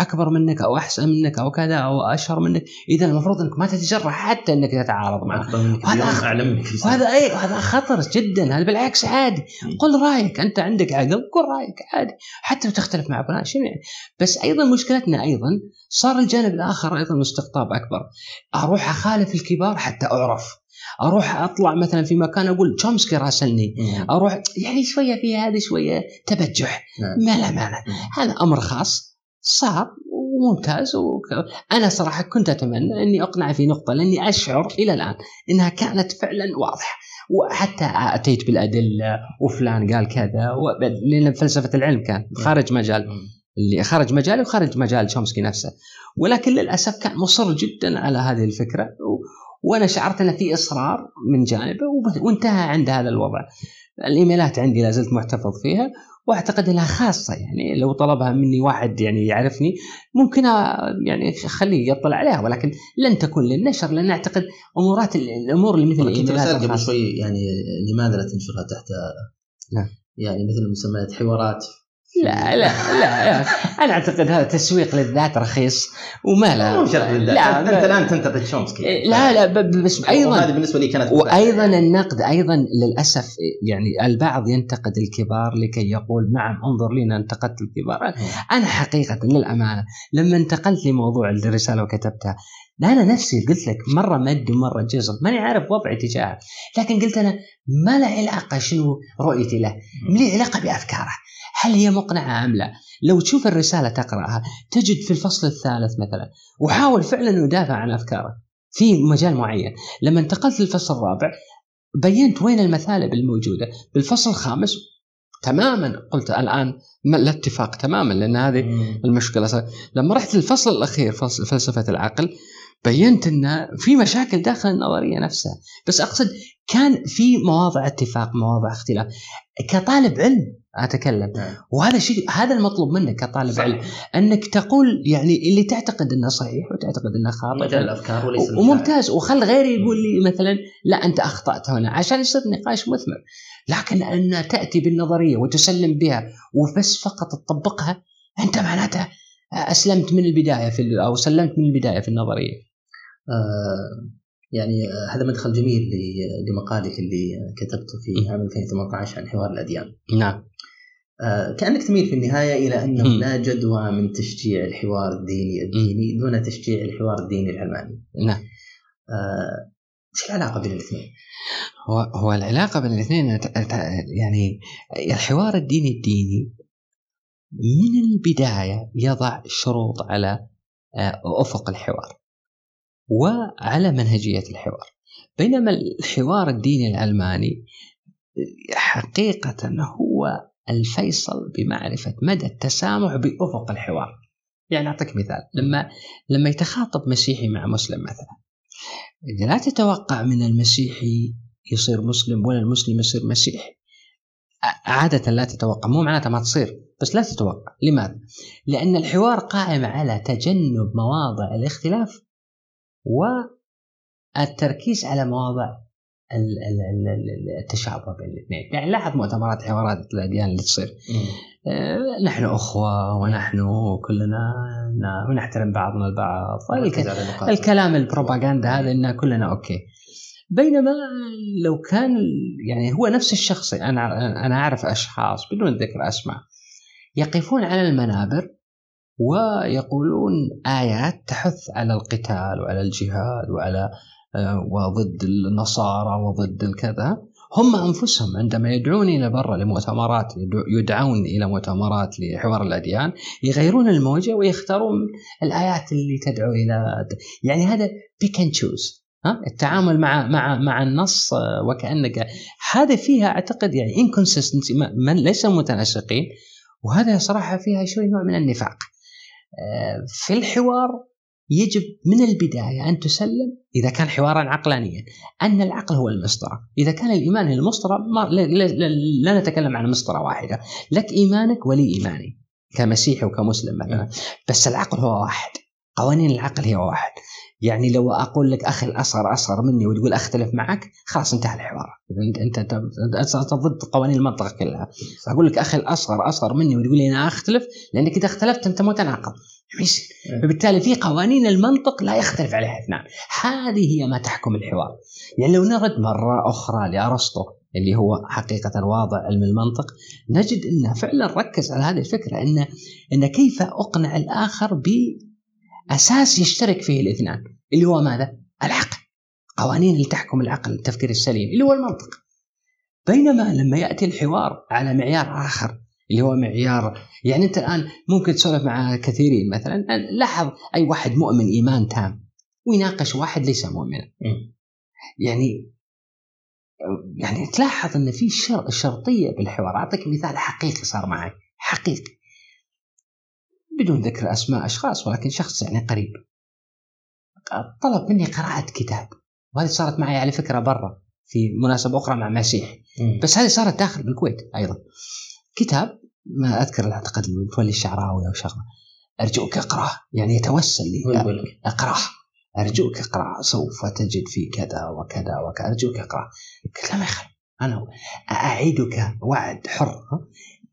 أكبر منك أو أحسن منك أو كذا أو أشهر منك إذا المفروض إنك ما تتجرأ حتى إنك تتعارض معه. وهذا أعلم منك وهذا اي هذا خطر جدا هذا بالعكس عادي. قل رأيك أنت عندك عقل قل رأيك عادي. حتى تختلف مع فلان شو يعني؟ بس أيضا مشكلتنا أيضا صار الجانب الآخر أيضا مستقطاب أكبر. أروح أخالف الكبار حتى أعرف. أروح أطلع مثلا في مكان أقول تشومسكي راسلني. أروح يعني شوية في هذه شوية تبجح. نعم. ما لا معنى هذا أمر خاص. صار وممتاز أنا صراحة كنت أتمنى أني أقنع في نقطة لأني أشعر إلى الآن إنها كانت فعلا واضحة. وحتى أتيت بالأدلة وفلان قال كذا لأن فلسفة العلم كان خارج مجال اللي خارج مجالي وخارج مجال شومسكي نفسه. ولكن للأسف كان مصر جدا على هذه الفكرة وأنا شعرت ان في إصرار من جانبه وانتهى عند هذا الوضع. الإيميلات عندي لا زلت محتفظ فيها وأعتقد إنها خاصة يعني لو طلبها مني واحد يعني يعرفني ممكن يعني أخليه يطلع عليها ولكن لن تكون للنشر لأن أعتقد أمورات الأمور اللي مثل الإيميلات قبل شوي يعني لماذا لا تنشرها تحت لا. يعني مثل مسميات حوارات لا لا لا أنا أعتقد هذا تسويق للذات رخيص وما لا. لا أنت الآن تنتقد شومسكي. لا لا بس أيضا هذه بالنسبة لي كانت وأيضا النقد أيضا للأسف يعني البعض ينتقد الكبار لكي يقول نعم انظر لي انتقدت الكبار. أنا حقيقة للأمانة لما انتقلت لموضوع الرسالة وكتبتها أنا نفسي قلت لك مرة مد ومرة جزر ماني عارف وضعي تجاهه. لكن قلت أنا ما له علاقة شنو رؤيتي له. لي علاقة بأفكاره. هل هي مقنعة أم لا؟ لو تشوف الرسالة تقرأها تجد في الفصل الثالث مثلا وحاول فعلا يدافع عن أفكاره في مجال معين. لما انتقلت للفصل الرابع بينت وين المثالب الموجودة. بالفصل الخامس تماما قلت الآن الاتفاق تماما لأن هذه المشكلة لما رحت للفصل الأخير فصل فلسفة العقل بينت إن في مشاكل داخل النظرية نفسها. بس أقصد كان في مواضع اتفاق مواضع اختلاف. كطالب علم أتكلم. نعم. وهذا شيء هذا المطلوب منك كطالب صحيح. علم إنك تقول يعني اللي تعتقد إنه صحيح وتعتقد إنه خاطئ. الأفكار وليس وممتاز. وخل غيري يقول لي مثلا لا أنت أخطأت هنا عشان يصير نقاش مثمر. لكن إن تأتي بالنظرية وتسلم بها وبس فقط تطبقها أنت معناته أسلمت من البداية في أو سلمت من البداية في النظرية. يعني هذا مدخل جميل لمقالك اللي كتبته في عام 2018 عن حوار الأديان. نعم. آه كأنك تميل في النهاية إلى أنه لا جدوى من تشجيع الحوار الديني الديني دون تشجيع الحوار الديني العلماني. نعم. آه وش العلاقة بين الاثنين؟ هو هو العلاقة بين الاثنين يعني الحوار الديني الديني من البداية يضع شروط على آه، أفق الحوار. وعلى منهجية الحوار. بينما الحوار الديني العلماني حقيقة هو الفيصل بمعرفة مدى التسامح بأفق الحوار. يعني أعطيك مثال. لما لما يتخاطب مسيحي مع مسلم مثلا لا تتوقع من المسيحي يصير مسلم ولا المسلم يصير مسيحي عادة لا تتوقع. مو معناتها ما تصير بس لا تتوقع. لماذا؟ لأن الحوار قائم على تجنب مواضع الاختلاف. والتركيز على مواضع التشابه بين الاثنين يعني لاحظ مؤتمرات حوارات الأديان اللي تصير. آه، نحن أخوة ونحن كلنا ونحترم بعضنا البعض. الكلام البروباغندا هذا ان كلنا أوكي. بينما لو كان يعني هو نفس الشخص أنا أنا أعرف أشخاص بدون ذكر أسماء يقفون على المنابر ويقولون آيات تحث على القتال وعلى الجهاد وعلى آه، وضد النصارى وضد الكذا. هم أنفسهم عندما يدعون إلى برا لمؤتمرات يدعون إلى مؤتمرات لحوار الأديان يغيرون الموجة ويختارون الآيات اللي تدعو إلى يعني هذا pick and choose ها؟ التعامل مع مع مع النص آه، وكأنك هذا فيها أعتقد يعني inconsistency ليس متناسقين. وهذا صراحة فيها شوي نوع من النفاق. في الحوار يجب من البداية أن تسلم إذا كان حوارا عقلانيا أن العقل هو المسطرة إذا كان الإيمان هي المسطرة لا, نتكلم عن مسطرة واحدة. لك إيمانك ولي إيماني كمسيحي وكمسلم مثلا. بس العقل هو واحد قوانين العقل هي واحد. يعني لو أقول لك أخي الأصغر أصغر مني وتقول أختلف معك خلاص انتهى الحوار. انت أنت أنت ضد قوانين المنطقة كلها. أقول لك أخي الأصغر أصغر مني وتقول لي أنا أختلف لأنك إذا اختلفت أنت متناقض. إيه. فبالتالي في قوانين المنطق لا يختلف عليها. اثنان هذه هي ما تحكم الحوار. يعني لو نرد مرة أخرى لأرسطو اللي هو حقيقة واضع علم المنطق نجد أنه فعلا ركز على هذه الفكرة أن أن كيف أقنع الآخر بأساس يشترك فيه الاثنان اللي هو ماذا؟ العقل. قوانين اللي تحكم العقل التفكير السليم اللي هو المنطق. بينما لما يأتي الحوار على معيار آخر اللي هو معيار يعني أنت الآن ممكن تسولف مع كثيرين مثلا لاحظ أي واحد مؤمن إيمان تام ويناقش واحد ليس مؤمنا. يعني يعني تلاحظ أن في شر شرطية بالحوار. أعطيك مثال حقيقي صار معي حقيقي. بدون ذكر أسماء أشخاص ولكن شخص يعني قريب. طلب مني قراءة كتاب وهذه صارت معي على فكرة برا في مناسبة أخرى مع مسيح. بس هذه صارت داخل بالكويت أيضا. كتاب ما أذكر اعتقد متولي الشعراوي أو شغلة. أرجوك اقراه يعني يتوسل لي. اقراه أرجوك اقرأ سوف تجد فيه كذا وكذا وكذا. أرجوك اقرأ. قلت لا ما أنا اعدك وعد حر.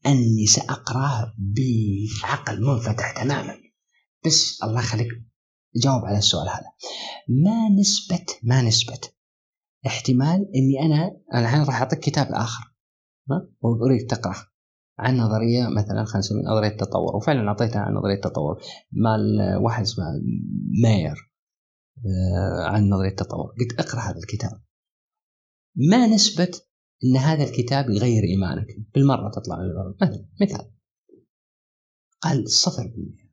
أني ساقراه بعقل منفتح تماما. بس الله يخليك جاوب على السؤال هذا. ما نسبة ما نسبة احتمال إني أنا الحين راح أعطيك كتاب آخر واريد تقراه عن نظرية مثلا خلينا نسميها نظرية التطور. وفعلا أعطيتها عن نظرية التطور. مال واحد اسمه ماير آه، عن نظرية التطور. قلت اقرأ هذا الكتاب. ما نسبة إن هذا الكتاب يغير إيمانك. بالمرة تطلع من البر مثلا مثال. قال صفر بالمئة.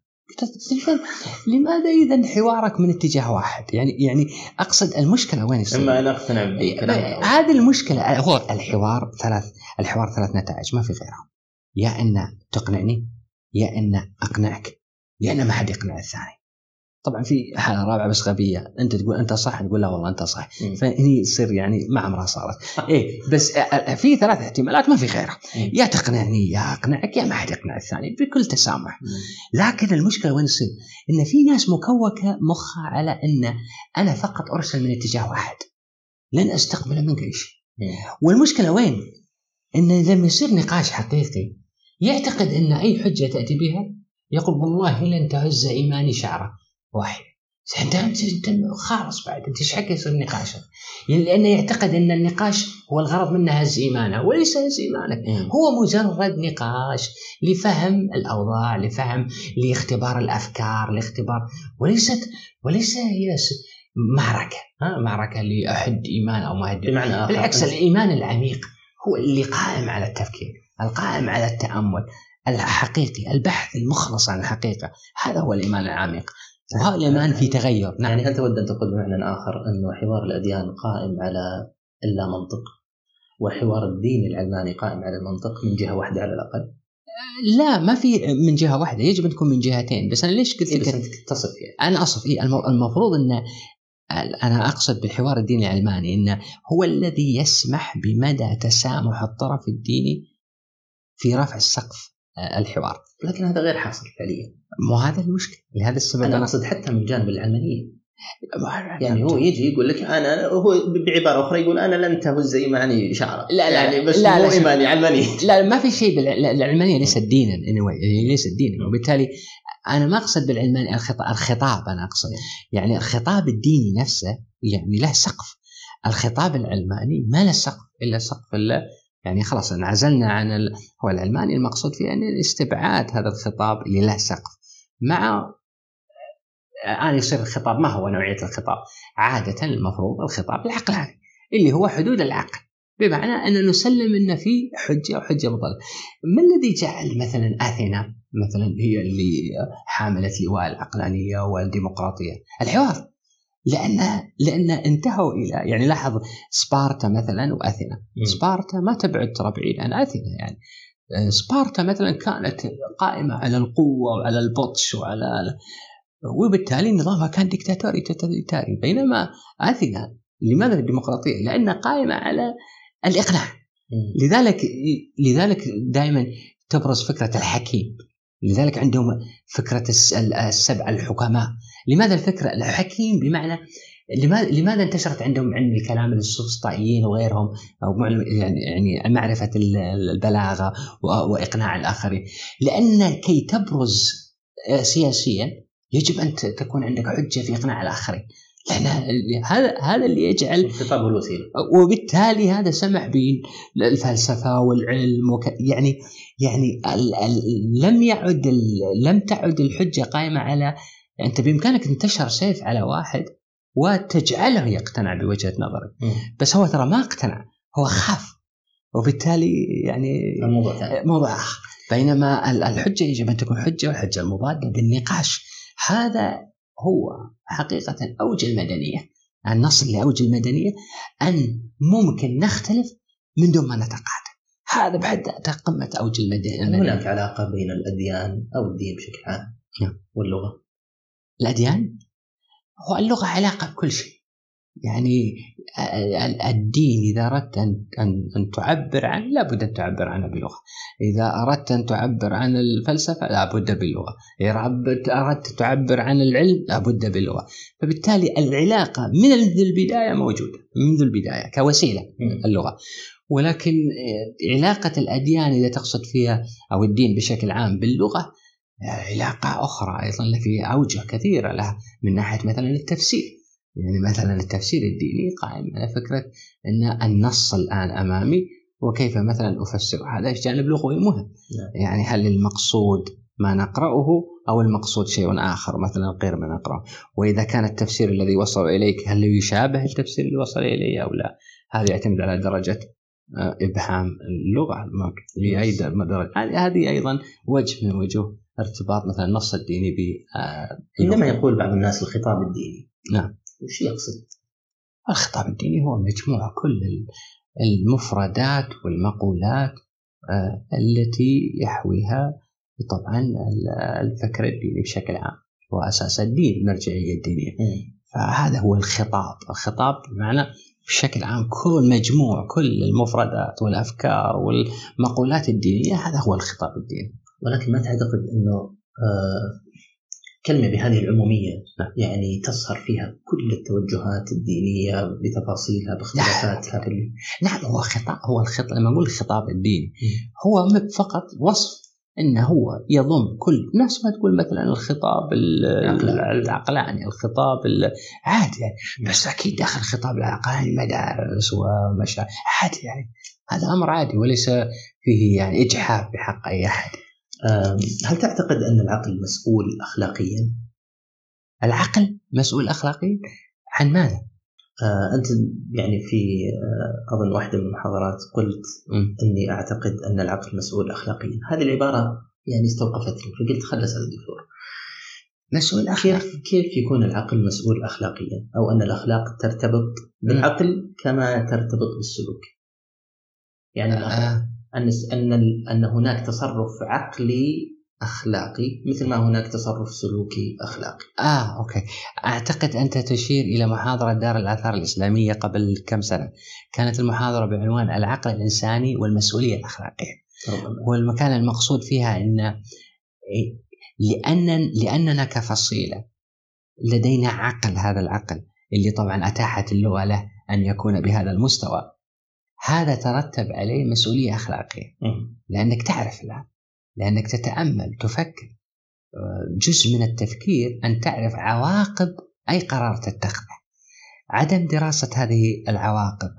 لماذا اذا حوارك من اتجاه واحد؟ يعني يعني أقصد المشكلة وين يصير؟ إما أنا أقتنع بالكلام هذه المشكلة هو الحوار ثلاث الحوار ثلاث نتائج ما في غيرها. يا إن تقنعني يا إن أقنعك يا إن ما حد يقنع الثاني. طبعا في حالة رابعة بس غبية. أنت تقول أنت صح؟ نقول لا والله أنت صح. فهني تصير يعني ما عمرها صارت. إيه بس في ثلاث احتمالات ما في غيرها. يا تقنعني يا أقنعك يا ما حد يقنع الثاني بكل تسامح. لكن المشكلة وين تصير؟ إن في ناس مكوكة مخها على إن أنا فقط أرسل من اتجاه واحد. لن أستقبل منك شيء. والمشكلة وين؟ إن لما يصير نقاش حقيقي. يعتقد إن أي حجة تأتي بها؟ يقول والله لن تهز إيماني شعره واحد. أنت خالص بعد. أنت إيش حق يصير نقاش لأنه يعتقد أن النقاش هو الغرض منه هز إيمانه وليس هز إيمانك. هو مجرد نقاش لفهم الأوضاع لفهم لاختبار الأفكار لاختبار وليست وليس هي معركة ها؟ معركة لأحد إيمان أو ما بمعنى بالعكس الإيمان العميق هو اللي قائم على التفكير القائم على التأمل الحقيقي البحث المخلص عن الحقيقة. هذا هو الإيمان العميق. وهذا الايمان في تغير. نعم. يعني هل تود أن تقول بمعنى آخر إنه حوار الأديان قائم على اللا منطق وحوار الدين العلماني قائم على المنطق من جهة واحدة على الأقل. لا ما في من جهة واحدة. يجب أن تكون من جهتين. بس أنا ليش قلت إيه بس أنت تصف يعني. أنا أصف إيه المفروض إن أنا أقصد بالحوار الديني العلماني انه هو الذي يسمح بمدى تسامح الطرف الديني في رفع السقف آه، الحوار. لكن هذا غير حاصل فعليا. مو هذا المشكلة. لهذا السبب أنا أقصد حتى من الجانب العلمانيه يعني هو يجي يقول لك أنا هو بعبارة أخرى يقول أنا لن تهز إيماني شعره لا، لا، يعني بس لا، مو لا،. إيماني علماني. لا ما في شيء العلمانية ليست دينا. هي ليست دينا. وبالتالي أنا ما أقصد بالعلماني الخطاب, الخطاب أنا أقصد. يعني الخطاب الديني نفسه يعني له سقف. الخطاب العلماني ما له سقف إلا سقف يعني خلاص انعزلنا عن ال... هو العلماني المقصود فيه يعني استبعاد هذا الخطاب اللي له سقف مع الان يصير الخطاب ما هو نوعية الخطاب؟ عادة المفروض الخطاب العقلاني اللي هو حدود العقل بمعنى أن نسلم إن في حجة وحجة مضادة. ما الذي جعل مثلا آثينا مثلا هي اللي حاملة لواء العقلانية والديمقراطية؟ الحوار لأن لأن انتهوا إلى يعني لاحظ سبارتا مثلا وأثينا، سبارتا ما تبعد ترى بعيد عن أثينا يعني. آه، سبارتا مثلا كانت قائمة على القوة وعلى البطش وعلى وبالتالي نظامها كان ديكتاتوري توتاليتاري بينما أثينا لماذا الديمقراطية؟ لأنها قائمة على الاقناع لذلك لذلك دائما تبرز فكرة الحكيم. لذلك عندهم فكرة الس- السبع الحكماء. لماذا الفكرة؟ الحكيم بمعنى لماذا انتشرت عندهم علم الكلام السفسطائيين وغيرهم أو يعني يعني معرفة ال- البلاغة وإقناع الآخرين؟ لأن كي تبرز سياسيا يجب أن تكون عندك حجة في إقناع الآخرين. هذا هذا اللي يجعل الخطاب هو الوسيلة. وبالتالي هذا سمح بالفلسفه والعلم وك يعني يعني ال ال لم يعد ال لم تعد الحجة قائمة على أنت بإمكانك أن تشهر سيف على واحد وتجعله يقتنع بوجهة نظرك. بس هو ترى ما اقتنع هو خاف. وبالتالي يعني الموضوع موضوع آخر. بينما ال- الحجة يجب أن تكون حجة والحجة المضادة بالنقاش. هذا هو حقيقة أوج المدنية ان نصل لأوج المدنية أن ممكن نختلف من دون ما نتقاعد هذا بحد ذاته قمة أوج المدنية هل هناك علاقة بين الأديان أو الدين بشكل عام نعم. واللغة؟ الأديان هو اللغة علاقة بكل شيء يعني ال- الدين إذا أردت أن أن أن تعبر عنه لابد أن تعبر عنه بلغه إذا أردت أن تعبر عن الفلسفة لابد باللغة. إذا أردت- أردت تعبر عن العلم لابد باللغة. فبالتالي العلاقة من منذ البداية موجودة منذ البداية كوسيلة اللغة. ولكن آه، علاقة الأديان إذا تقصد فيها أو الدين بشكل عام باللغة آه، علاقة أخرى أيضا في أوجه كثيرة لها من ناحية مثلا التفسير. يعني مثلا التفسير الديني قائم على فكرة إن النص الآن أمامي وكيف مثلا افسره هذا؟ جانب لغوي؟ مهم. نعم. يعني هل المقصود ما نقرأه أو المقصود شيء آخر مثلا غير ما نقرأه؟ وإذا كان التفسير الذي وصل إليك هل يشابه التفسير اللي وصل الي أو لا؟ هذا يعتمد على درجة آه، إبهام اللغة. ما- لاي د- درجة. هذه أيضا وجه من وجوه ارتباط مثلا النص الديني ب آه، عندما باللغة. يقول بعض الناس الخطاب الديني. نعم. وش يقصد؟ الخطاب الديني هو مجموع كل ال- المفردات والمقولات آه، التي يحويها طبعا ال- الفكر الديني بشكل عام واساس الدين المرجعيه الدينية. فهذا هو الخطاب. الخطاب بمعنى بشكل عام كل مجموع كل المفردات والأفكار والمقولات الدينية هذا هو الخطاب الديني. ولكن ما تعتقد إنه كلمه بهذه العمومية نعم. يعني تصهر فيها كل التوجهات الدينية بتفاصيلها باختلافاتها بال... نعم هو خطاب هو الخطاب لما أقول الخطاب الديني هو فقط وصف إنه هو يضم كل نفس ما تقول مثلا الخطاب ال- العقلاني. الخطاب ال- عادي يعني بس أكيد داخل الخطاب العقلاني مدارس ومشاعر عادي يعني هذا أمر عادي وليس فيه يعني إجحاف بحق أي أحد هل تعتقد أن العقل مسؤول اخلاقيا؟ العقل مسؤول اخلاقيا عن ماذا؟ آه أنت يعني في آه أظن واحدة من المحاضرات قلت مم. إني أعتقد أن العقل مسؤول اخلاقيا، هذه العبارة يعني استوقفتني فقلت خلص هذا الدكتور مسؤول اخلاقيا كيف يكون العقل مسؤول اخلاقيا أو أن الأخلاق ترتبط بالعقل كما ترتبط بالسلوك يعني آه. أن أن أن هناك تصرف عقلي أخلاقي مثل ما هناك تصرف سلوكي أخلاقي. آه أوكي. أعتقد أنت تشير إلى محاضرة دار الآثار الإسلامية قبل كم سنة. كانت المحاضرة بعنوان العقل الإنساني والمسؤولية الأخلاقية. والمكان المقصود فيها إن لأن لأننا كفصيلة لدينا عقل هذا العقل اللي طبعا أتاحت اللغة له أن يكون بهذا المستوى. هذا ترتب عليه مسؤولية أخلاقية. لأنك تعرف الآن لأنك تتأمل تفكر. جزء من التفكير أن تعرف عواقب أي قرار تتخذه. عدم دراسة هذه العواقب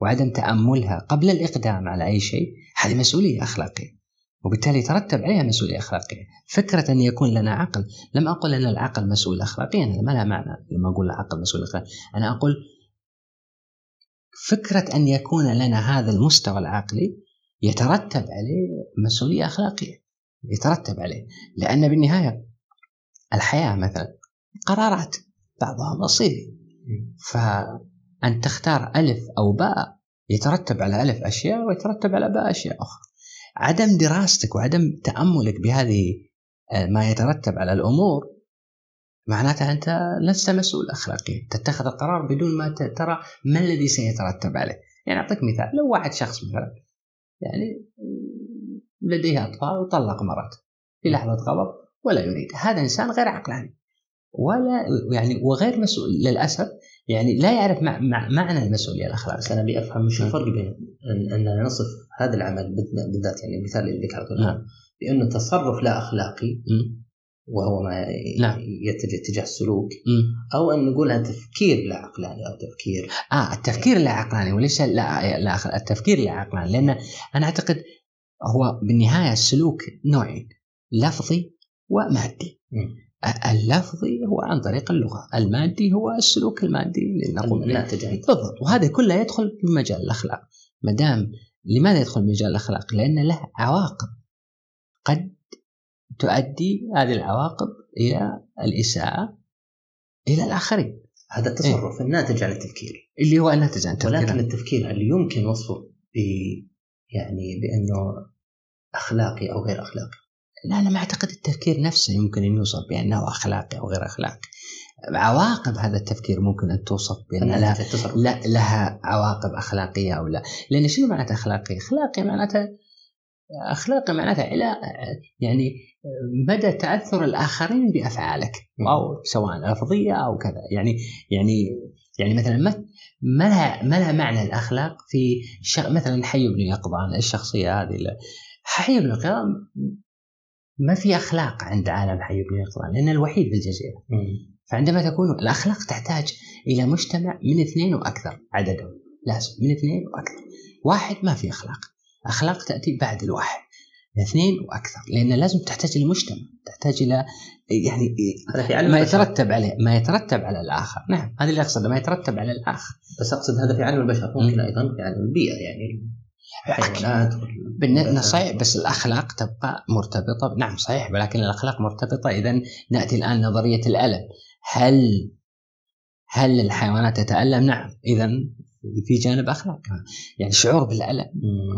وعدم تأملها قبل الإقدام على أي شيء هذه مسؤولية أخلاقية. وبالتالي يترتب عليها مسؤولية أخلاقية. فكرة أن يكون لنا عقل لم أقل أن العقل مسؤول اخلاقيا ما لها معنى لما أقول العقل مسؤول اخلاقيا. أنا أقول فكرة أن يكون لنا هذا المستوى العقلي يترتب عليه مسؤولية أخلاقية يترتب عليه. لأن بالنهاية الحياة مثلا قرارات بعضها مصيري فأن تختار ألف أو باء يترتب على ألف أشياء ويترتب على باء أشياء أخرى. عدم دراستك وعدم تأملك بهذه آه، ما يترتب على الأمور معناتها أنت لست مسؤول اخلاقيا. تتخذ القرار بدون ما ترى ما الذي سيترتب عليه؟ يعني أعطيك مثال. لو واحد شخص مثلا يعني لديه أطفال وطلق مرته في لحظة غضب ولا يريد هذا إنسان غير عقلاني. ولا يعني وغير مسؤول للأسف. يعني لا يعرف مع مع معنى المسؤولية الاخلاقيه. أنا أبي أفهم وش الفرق بين ان نصف هذا العمل بالذات يعني المثال اللي ذكرته الآن بأنه تصرف لا أخلاقي وهو ما نعم. يتجه اتجاه السلوك. أو أن نقولها تفكير لا عقلاني أو تفكير. آه التفكير لا عقلاني وليس لا لا التفكير لا عقلاني لأن أنا أعتقد هو بالنهاية السلوك نوعين لفظي ومادي. اللفظي هو عن طريق اللغة، المادي هو السلوك المادي اللي نقوم الناتج بالضبط. وهذا كله يدخل في مجال الأخلاق. ما دام لماذا يدخل في مجال الأخلاق؟ لأن له عواقب قد تؤدي هذه العواقب إلى الإساءة إلى الآخرين هذا التصرف إيه؟ الناتج عن التفكير اللي هو الناتج عن التفكير ولكن التفكير هل يمكن وصفه ب يعني بأنه أخلاقي أو غير أخلاقي؟ لا أنا ما أعتقد التفكير نفسه يمكن أن يوصف بأنه أخلاقي أو غير أخلاقي عواقب هذا التفكير ممكن أن توصف بأن لها, لها عواقب أخلاقية أو لا لأن شنو معناته أخلاقي؟ أخلاقي معناته أخلاقي معناته إلى يعني مدى تأثر الآخرين بأفعالك أو سواء لفظية أو كذا. يعني يعني يعني مثلا ما لها ما لها معنى الأخلاق في مثلا حي بن يقظان الشخصية هذه حي بن يقظان ما في أخلاق عند عالم حي بن يقظان لأنه الوحيد في الجزيرة. فعندما تكون الأخلاق تحتاج إلى مجتمع من اثنين وأكثر عددهم لازم من اثنين وأكثر. واحد ما في أخلاق. أخلاق تأتي بعد الواحد اثنين وأكثر لأن لازم تحتاج المجتمع تحتاج إلى يعني ما يترتب عليه ما يترتب على الآخر. نعم هذا اللي أقصده ما يترتب على الآخر. بس أقصد هذا في عالم البشر ممكن أيضا في عالم البيئة يعني حيوانات بالنسبة صحيح بس الأخلاق تبقى مرتبطة نعم صحيح ولكن الأخلاق مرتبطة. اذا نأتي الآن نظرية الألم. هل هل الحيوانات تتألم؟ نعم اذا في جانب أخلاق يعني شعور بالألم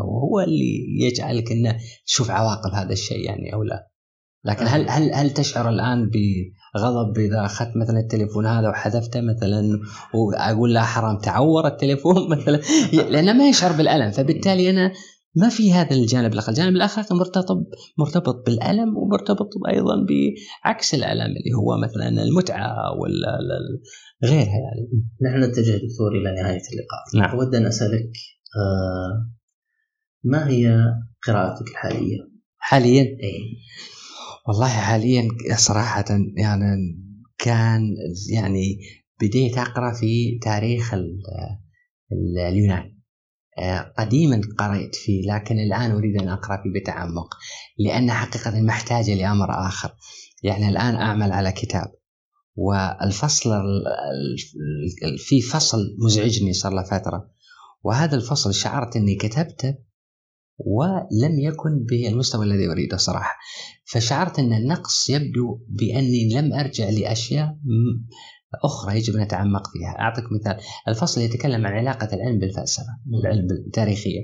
هو اللي يجعلك إنه تشوف عواقب هذا الشيء يعني أو لا. لكن هل هل هل تشعر الآن بغضب إذا أخذت مثلا التليفون هذا وحذفته مثلا وأقول لا حرام تعور التليفون مثلا؟ لأنه ما يشعر بالألم فبالتالي أنا ما في هذا الجانب الآخر، الجانب الآخر مرتبط مرتبط بالألم ومرتبط أيضا بعكس الألم اللي هو مثلا المتعة ولا غيرها يعني. نحن نتجه دكتور إلى نهاية اللقاء. نعم. أود أن أسألك آه ما هي قراءتك الحالية؟ حاليا؟ اي والله حاليا صراحة يعني كان يعني بديت أقرأ في تاريخ اليونان قديما قرأت فيه لكن الآن أريد أن أقرأ فيه بتعمق لأن حقيقة محتاجة لأمر آخر. يعني الآن أعمل على كتاب والفصل في فصل مزعجني صار له فترة وهذا الفصل شعرت أني كتبته ولم يكن بالمستوى الذي أريده صراحة. فشعرت أن النقص يبدو بأني لم أرجع لأشياء أخرى يجب أن نتعمق فيها. أعطيك مثال. الفصل يتكلم عن علاقة العلم بالفلسفة العلم تاريخيا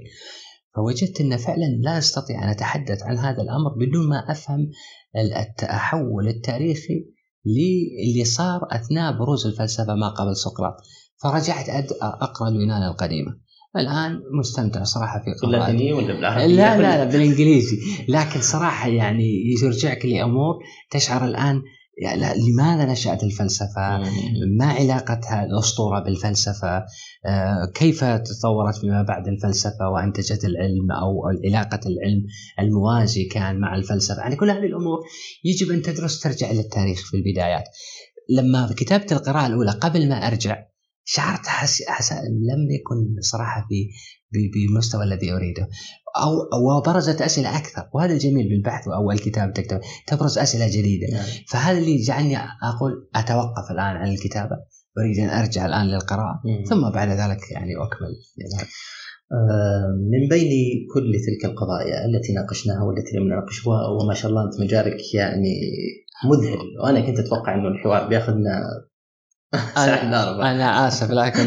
فوجدت أن فعلا لا أستطيع أن أتحدث عن هذا الأمر بدون ما أفهم التحول التاريخي اللي صار أثناء بروز الفلسفة ما قبل سقراط. فرجعت أقرأ اليونان القديمة. الآن مستمتع صراحة في قراءة. باللاتينيه ولا بالعربية؟ لا لا لا بالإنجليزي. لكن صراحة يعني يرجعك لأمور تشعر الآن يعني لماذا نشأت الفلسفة؟ ما علاقتها الأسطورة بالفلسفة؟ آه، كيف تطورت فيما بعد الفلسفة وأنتجت العلم أو علاقة العلم الموازي كان مع الفلسفة؟ يعني كل هذه الأمور يجب أن تدرس ترجع للتاريخ في البدايات. لما كتبت القراءة الأولى قبل ما أرجع شعرت حس... حس... لم يكن صراحة بالمستوى الذي أريده أو وبرزت أسئلة أكثر. وهذا الجميل بالبحث أو الكتاب تكتب تبرز أسئلة جديدة. نعم. فهذا اللي جعلني أقول أتوقف الآن عن الكتابة. أريد أن أرجع الآن للقراءة. مم. ثم بعد ذلك يعني أكمل. يعني من بين كل تلك القضايا التي ناقشناها والتي لم نناقشها وما شاء الله أنت مجالك يعني مذهل. وأنا كنت أتوقع إنه الحوار بياخذنا أنا, أنا آسف لكن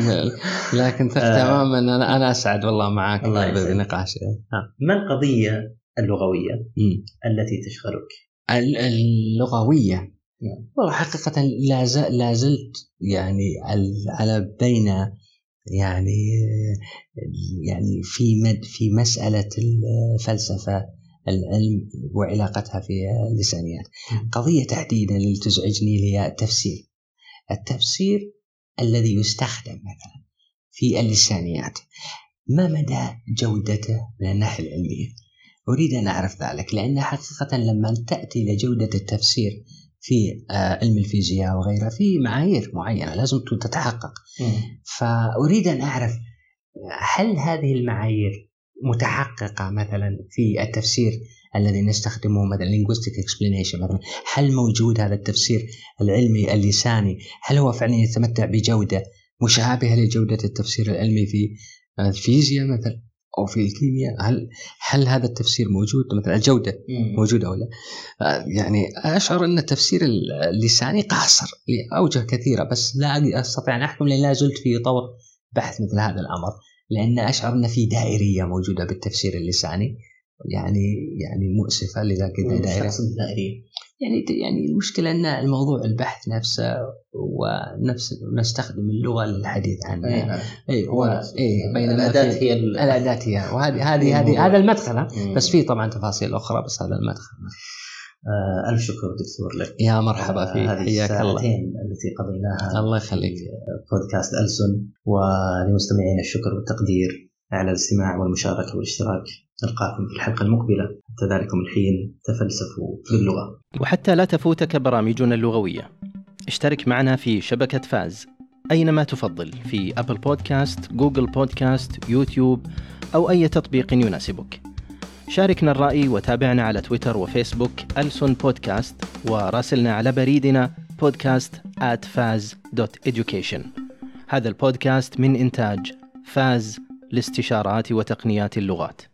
لكن آه. تماما أنا أنا أسعد والله معك بالنقاش. ما القضية اللغوية التي تشغلك؟ اللغوية. نعم. والله حقيقة لا لا زلت يعني على بين يعني يعني في مد في مسألة الفلسفة العلم وعلاقتها في اللسانيات قضية تحديدا اللي تزعجني هي التفسير التفسير الذي يستخدم مثلا في اللسانيات. ما مدى جودته من الناحية العلمية؟ أريد أن أعرف ذلك لأن حقيقة لما تأتي إلى جودة التفسير في آه، علم الفيزياء وغيرها في معايير معينة لازم تتحقق. فأريد أن أعرف هل هذه المعايير متحققة مثلا في التفسير الذي نستخدمه مثلا linguistic explanation مثلا. هل موجود هذا التفسير العلمي اللساني؟ هل هو فعلا يتمتع بجودة مشابهة لجودة التفسير العلمي في الفيزياء مثلا أو في الكيمياء؟ هل هل هذا التفسير موجود؟ مثلا الجودة موجودة أو لا؟ يعني أشعر أن التفسير اللساني قاصر لأوجه كثيرة بس لا أستطيع ان احكم لأن لا زلت في طور بحث مثل هذا الأمر لأن أشعر أن في دائرية موجودة بالتفسير اللساني. يعني يعني مؤسفة لذا كذا دائره يعني يعني المشكلة أن الموضوع البحث نفسه ونفس نستخدم اللغة للحديث عنه اي نعم. اي هو اي بين الأداة هي الأداة هي وهذه هذه هذه هذا المدخل بس في طبعا تفاصيل أخرى بس هذا المدخل. آه ألف شكر دكتور لك. يا مرحبا فيك. آه حياك الله. التي قضيناها الله يخليك. بودكاست ألسن. ولمستمعين الشكر والتقدير على الاستماع والمشاركة والاشتراك. نلقاكم في الحلقة المقبلة. حتى ذلكم الحين تفلسفوا باللغة. وحتى لا تفوتك برامجنا اللغوية. اشترك معنا في شبكة فاز. أينما تفضل في أبل بودكاست، جوجل بودكاست، يوتيوب أو أي تطبيق يناسبك. شاركنا الرأي وتابعنا على تويتر وفيسبوك ألسون بودكاست وراسلنا على بريدنا بودكاست at faz.education هذا البودكاست من إنتاج فاز لاستشارات وتقنيات اللغات.